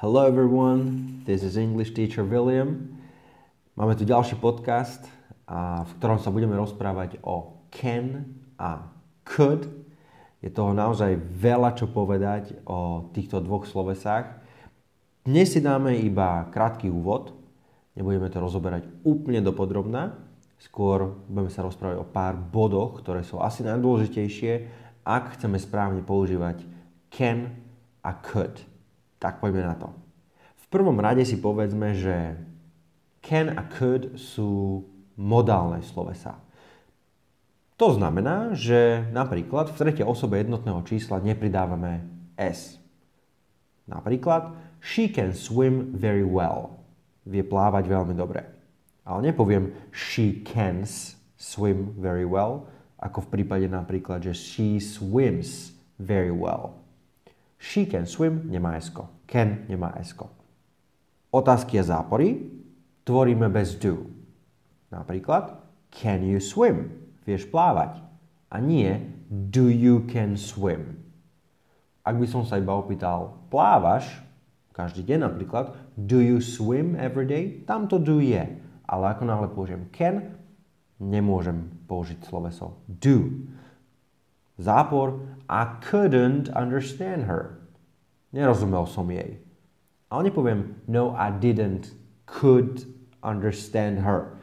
Hello everyone, this is English teacher William. Máme tu ďalší podcast, a v ktorom sa budeme rozprávať o can a could. Je toho naozaj veľa čo povedať o týchto dvoch slovesách. Dnes si dáme iba krátky úvod, nebudeme to rozoberať úplne dopodrobná, skôr budeme sa rozprávať o pár bodoch, ktoré sú asi najdôležitejšie, ak chceme správne používať can a could. Tak poďme na to. V prvom rade si povedzme, že can a could sú modálne slovesa. To znamená, že napríklad v tretej osobe jednotného čísla nepridávame s. Napríklad, she can swim very well. Vie plávať veľmi dobre. Ale nepoviem she can swim very well, ako v prípade napríklad, že she swims very well. She can swim nemá esko. Can nemá esko. Otázky a zápory tvoríme bez do. Napríklad, can you swim? Vieš plávať. A nie, do you can swim? Ak by som sa iba opýtal, plávaš každý deň napríklad, do you swim every day? Tam to do je. Ale ako náhle použijem can, nemôžem použiť sloveso do. Zápor, I couldn't understand her. Nerozumel som jej. Ale nepoviem, no I didn't, could understand her.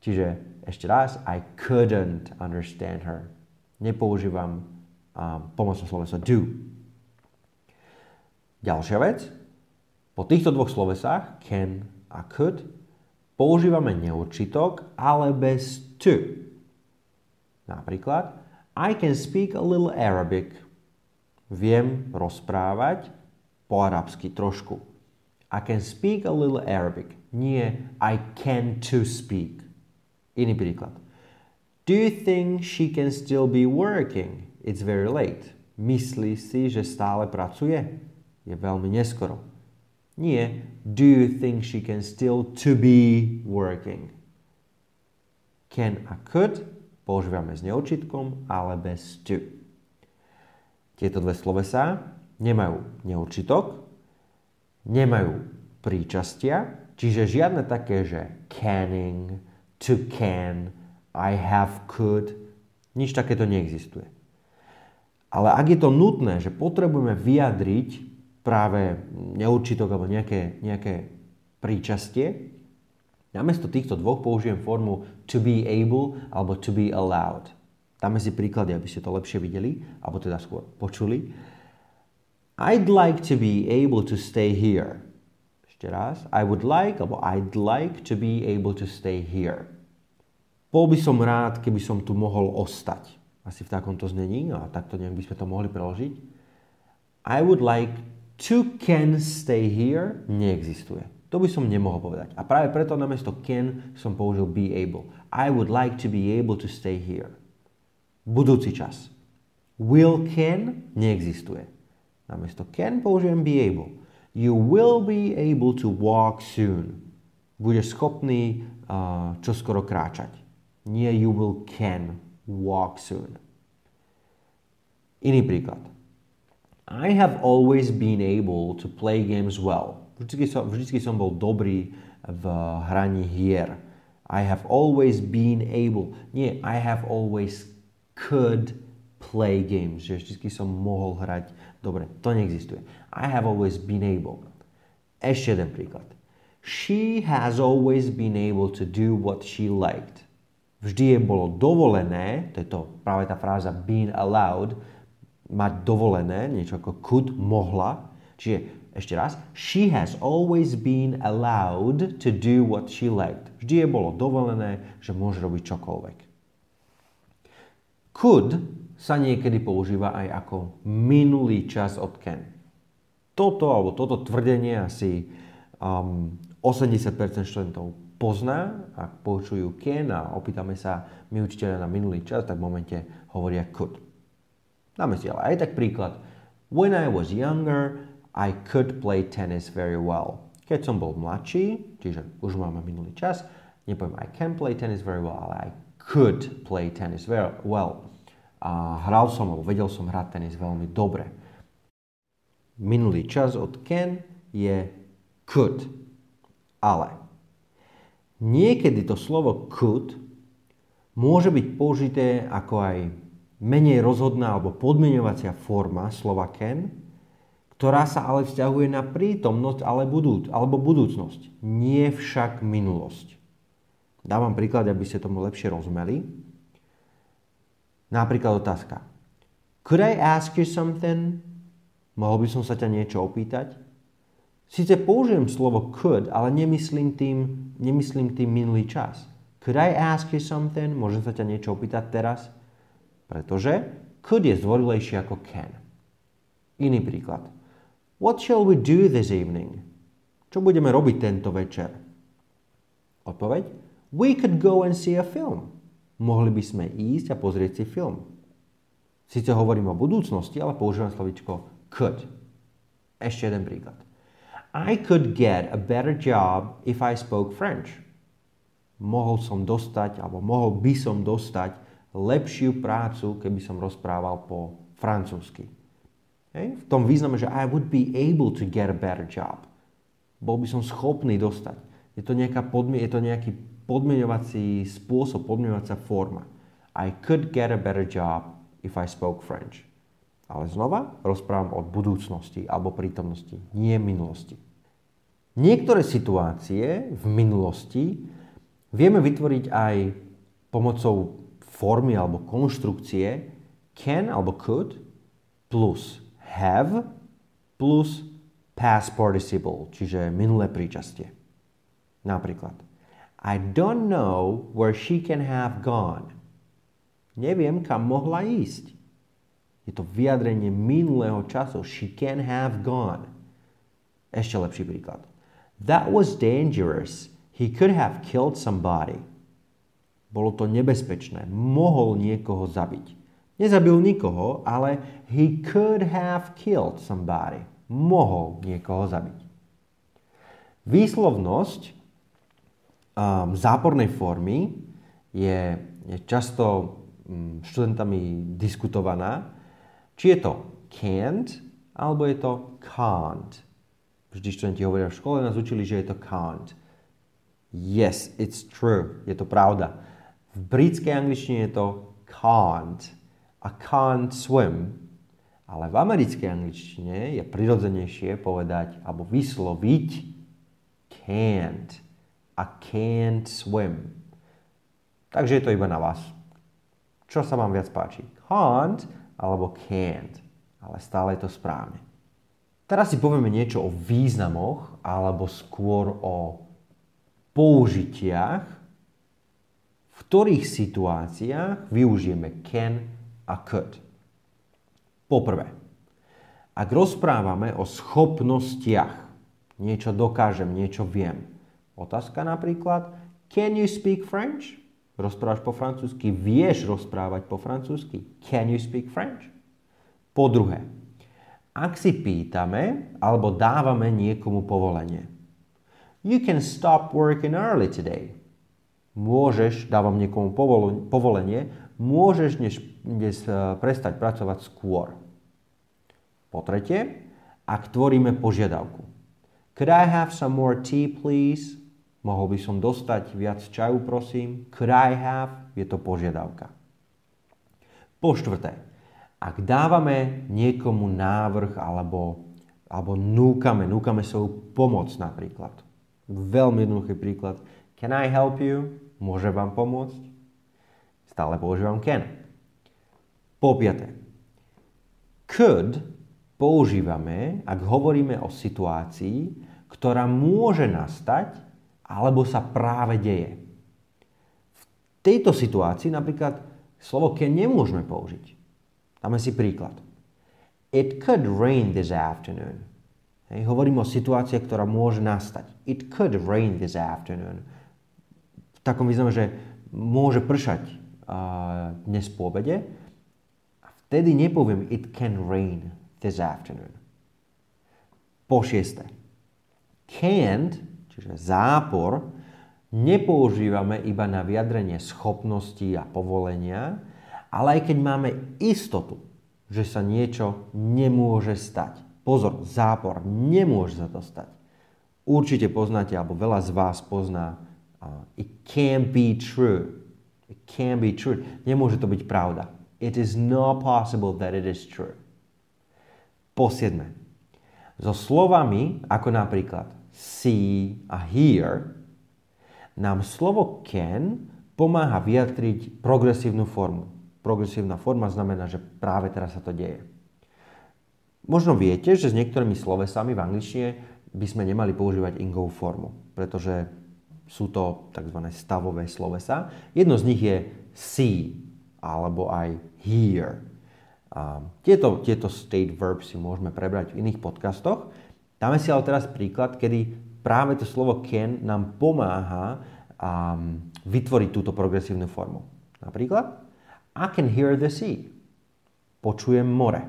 Čiže ešte raz, I couldn't understand her. Nepoužívam um, pomocné sloveso do. Ďalšia vec. Po týchto dvoch slovesách, can a could, používame neurčitok, ale bez to. Napríklad, I can speak a little Arabic. Viem rozprávať po arabsky trošku. I can speak a little Arabic. Nie I can to speak. Iný príklad. Do you think she can still be working? It's very late. Myslí si, že stále pracuje? Je veľmi neskoro. Nie. Do you think she can still to be working? Can a could používame s neurčitkom, ale bez to. Tieto dve slovesá nemajú neurčitok, nemajú príčastia, čiže žiadne také, že canning, to can, I have could. Nič takéto neexistuje. Ale ak je to nutné, že potrebujeme vyjadriť práve neurčitok alebo nejaké, nejaké príčastie, namiesto týchto dvoch použijem formu to be able alebo to be allowed. Dáme si príklady, aby ste to lepšie videli, alebo teda skôr počuli. I'd like to be able to stay here. Ešte raz. I would like, alebo I'd like to be able to stay here. Bol by som rád, keby som tu mohol ostať. Asi v takomto znení, a takto nejak by sme to mohli preložiť. I would like to can stay here neexistuje. To by som nemohol povedať. A práve preto namiesto can som použil be able. I would like to be able to stay here. Budúci čas. Will can neexistuje. Namiesto can použijem be able. You will be able to walk soon. Budeš schopný uh, čoskoro kráčať. Nie you will can walk soon. Iný príklad. I have always been able to play games well. Vždycky som, vždycky som bol dobrý v hraní hier. I have always been able. Nie, I have always could play games. Že vždycky som mohol hrať dobre. To neexistuje. I have always been able. Ešte jeden príklad. She has always been able to do what she liked. Vždy je bolo dovolené, to je to práve tá fráza being allowed, mať dovolené, niečo ako could, mohla. Čiže ešte raz, she has always been allowed to do what she liked. Vždy je bolo dovolené, že môže robiť čokoľvek. Could sa niekedy používa aj ako minulý čas od can toto alebo toto tvrdenie asi um, 80% študentov pozná, ak počujú can a opýtame sa my učiteľa na minulý čas, tak v momente hovoria could. Dáme si ale aj tak príklad. When I was younger, I could play tennis very well. Keď som bol mladší, čiže už máme minulý čas, nepoviem I can play tennis very well, ale I could play tennis very well. A hral som, alebo vedel som hrať tenis veľmi dobre minulý čas od can je could. Ale niekedy to slovo could môže byť použité ako aj menej rozhodná alebo podmienovacia forma slova can, ktorá sa ale vzťahuje na prítomnosť ale budúc, alebo budúcnosť, nie však minulosť. Dávam príklad, aby ste tomu lepšie rozumeli. Napríklad otázka. Could I ask you something? Mohol by som sa ťa niečo opýtať? Sice použijem slovo could, ale nemyslím tým, nemyslím tým minulý čas. Could I ask you something? Môžem sa ťa niečo opýtať teraz? Pretože could je zdvorilejšie ako can. Iný príklad. What shall we do this evening? Čo budeme robiť tento večer? Odpoveď? We could go and see a film. Mohli by sme ísť a pozrieť si film. Sice hovorím o budúcnosti, ale používam slovičko could. Ešte jeden príklad. I could get a better job if I spoke French. Mohol som dostať, alebo mohol by som dostať lepšiu prácu, keby som rozprával po francúzsky. Hej? V tom význame, že I would be able to get a better job. Bol by som schopný dostať. Je to, nejaká podmi- je to nejaký podmienovací spôsob, podmienovacia forma. I could get a better job if I spoke French. Ale znova rozprávam o budúcnosti alebo prítomnosti, nie minulosti. Niektoré situácie v minulosti vieme vytvoriť aj pomocou formy alebo konštrukcie can alebo could plus have plus past participle, čiže minulé príčastie. Napríklad, I don't know where she can have gone. Neviem, kam mohla ísť. Je to vyjadrenie minulého času. She can have gone. Ešte lepší príklad. That was dangerous. He could have killed somebody. Bolo to nebezpečné. Mohol niekoho zabiť. Nezabil nikoho, ale he could have killed somebody. Mohol niekoho zabiť. Výslovnosť um, zápornej formy je, je často um, študentami diskutovaná, či je to can't alebo je to can't. Vždy študenti hovoria v škole, nás učili, že je to can't. Yes, it's true. Je to pravda. V britskej angličtine je to can't a can't swim, ale v americkej angličtine je prirodzenejšie povedať alebo vysloviť can't a can't swim. Takže je to iba na vás. Čo sa vám viac páči? Can't alebo can't. Ale stále je to správne. Teraz si povieme niečo o významoch alebo skôr o použitiach v ktorých situáciách využijeme can a could. Poprvé, ak rozprávame o schopnostiach, niečo dokážem, niečo viem. Otázka napríklad, can you speak French? Rozprávaš po francúzsky, vieš rozprávať po francúzsky. Can you speak French? Po druhé, ak si pýtame alebo dávame niekomu povolenie. You can stop working early today môžeš, dávam niekomu povolenie, môžeš dnes, dnes e, prestať pracovať skôr. Po tretie, ak tvoríme požiadavku. Could I have some more tea, please? Mohol by som dostať viac čaju, prosím? Could I have? Je to požiadavka. Po štvrté, ak dávame niekomu návrh alebo, alebo núkame, núkame svoju pomoc napríklad. Veľmi jednoduchý príklad. Can I help you? Môže vám pomôcť? Stále používam can. Po piaté. Could používame, ak hovoríme o situácii, ktorá môže nastať alebo sa práve deje. V tejto situácii napríklad slovo can nemôžeme použiť. Dáme si príklad. It could rain this afternoon. Hej, hovorím o situácii, ktorá môže nastať. It could rain this afternoon v takom význame, že môže pršať uh, dnes po obede a vtedy nepoviem it can rain this afternoon. Po šieste. Can't, čiže zápor, nepoužívame iba na vyjadrenie schopnosti a povolenia, ale aj keď máme istotu, že sa niečo nemôže stať. Pozor, zápor, nemôže sa to stať. Určite poznáte, alebo veľa z vás pozná uh, it can't be true. It can't be true. Nemôže to byť pravda. It is not possible that it is true. Po. So slovami ako napríklad see a hear nám slovo can pomáha vyjadriť progresívnu formu. Progresívna forma znamená, že práve teraz sa to deje. Možno viete, že s niektorými slovesami v angličtine by sme nemali používať ingovú formu, pretože sú to tzv. stavové slovesa. Jedno z nich je see alebo aj hear. A tieto, tieto state verbs si môžeme prebrať v iných podcastoch. Dáme si ale teraz príklad, kedy práve to slovo can nám pomáha um, vytvoriť túto progresívnu formu. Napríklad, I can hear the sea. Počujem more.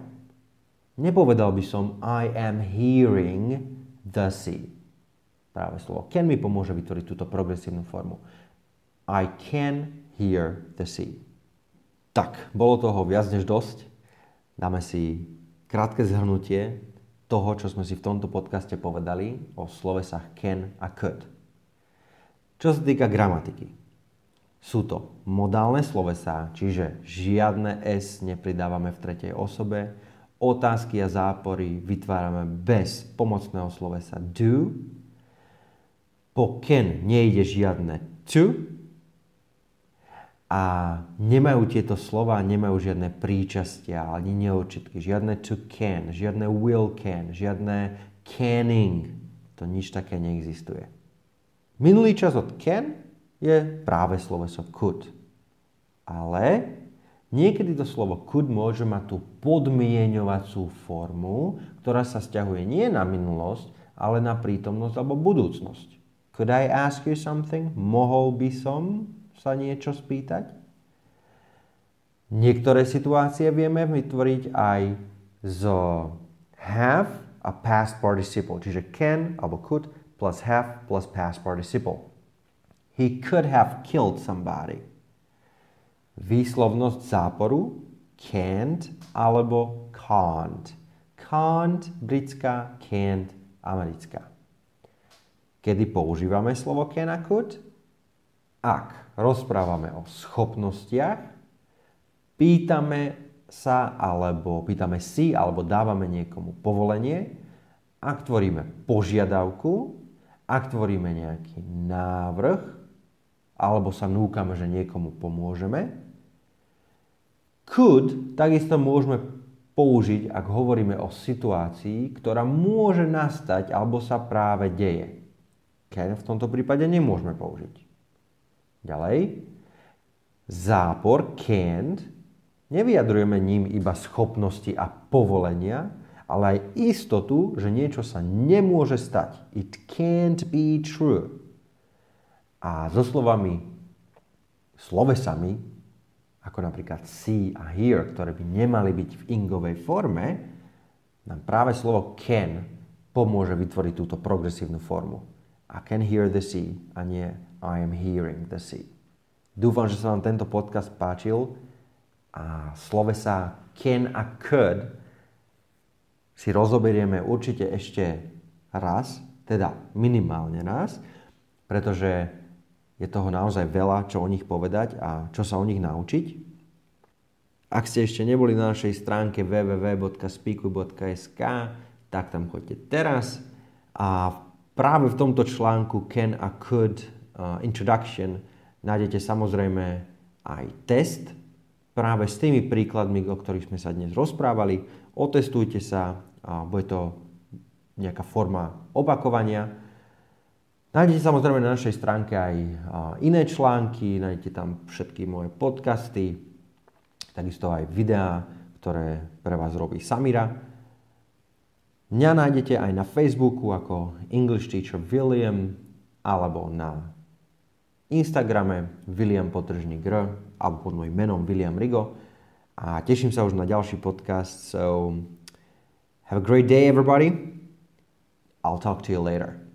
Nepovedal by som I am hearing the sea. Práve slovo can mi pomôže vytvoriť túto progresívnu formu. I can hear the sea. Tak, bolo toho viac než dosť. Dáme si krátke zhrnutie toho, čo sme si v tomto podcaste povedali o slovesách can a could. Čo sa týka gramatiky. Sú to modálne slovesá, čiže žiadne s nepridávame v tretej osobe, otázky a zápory vytvárame bez pomocného slovesa do. Po can nejde žiadne to. A nemajú tieto slova, nemajú žiadne príčastia ani neurčitky. Žiadne to can, žiadne will can, žiadne canning. To nič také neexistuje. Minulý čas od can je práve sloveso could. Ale Niekedy to slovo could môže mať tú podmienovacú formu, ktorá sa stiahuje nie na minulosť, ale na prítomnosť alebo budúcnosť. Could I ask you something? Mohol by som sa niečo spýtať? Niektoré situácie vieme vytvoriť aj z have a past participle, čiže can alebo could plus have plus past participle. He could have killed somebody výslovnosť záporu can't alebo can't. Can't britská, can't americká. Kedy používame slovo can a could? Ak rozprávame o schopnostiach, pýtame sa alebo pýtame si alebo dávame niekomu povolenie, ak tvoríme požiadavku, ak tvoríme nejaký návrh, alebo sa núkame, že niekomu pomôžeme, Could takisto môžeme použiť, ak hovoríme o situácii, ktorá môže nastať alebo sa práve deje. Can v tomto prípade nemôžeme použiť. Ďalej. Zápor can't nevyjadrujeme ním iba schopnosti a povolenia, ale aj istotu, že niečo sa nemôže stať. It can't be true. A so slovami, slovesami ako napríklad see a hear, ktoré by nemali byť v ingovej forme, nám práve slovo can pomôže vytvoriť túto progresívnu formu. I can hear the sea a nie I am hearing the sea. Dúfam, že sa vám tento podcast páčil a slovesa can a could si rozoberieme určite ešte raz, teda minimálne raz, pretože je toho naozaj veľa, čo o nich povedať a čo sa o nich naučiť. Ak ste ešte neboli na našej stránke www.speaku.sk, tak tam choďte teraz. A práve v tomto článku Can a Could Introduction nájdete samozrejme aj test práve s tými príkladmi, o ktorých sme sa dnes rozprávali. Otestujte sa, bude to nejaká forma opakovania Nájdete samozrejme na našej stránke aj iné články, nájdete tam všetky moje podcasty, takisto aj videá, ktoré pre vás robí Samira. Mňa nájdete aj na Facebooku ako English Teacher William alebo na Instagrame William Potržník R alebo pod môjim menom William Rigo a teším sa už na ďalší podcast. So have a great day everybody. I'll talk to you later.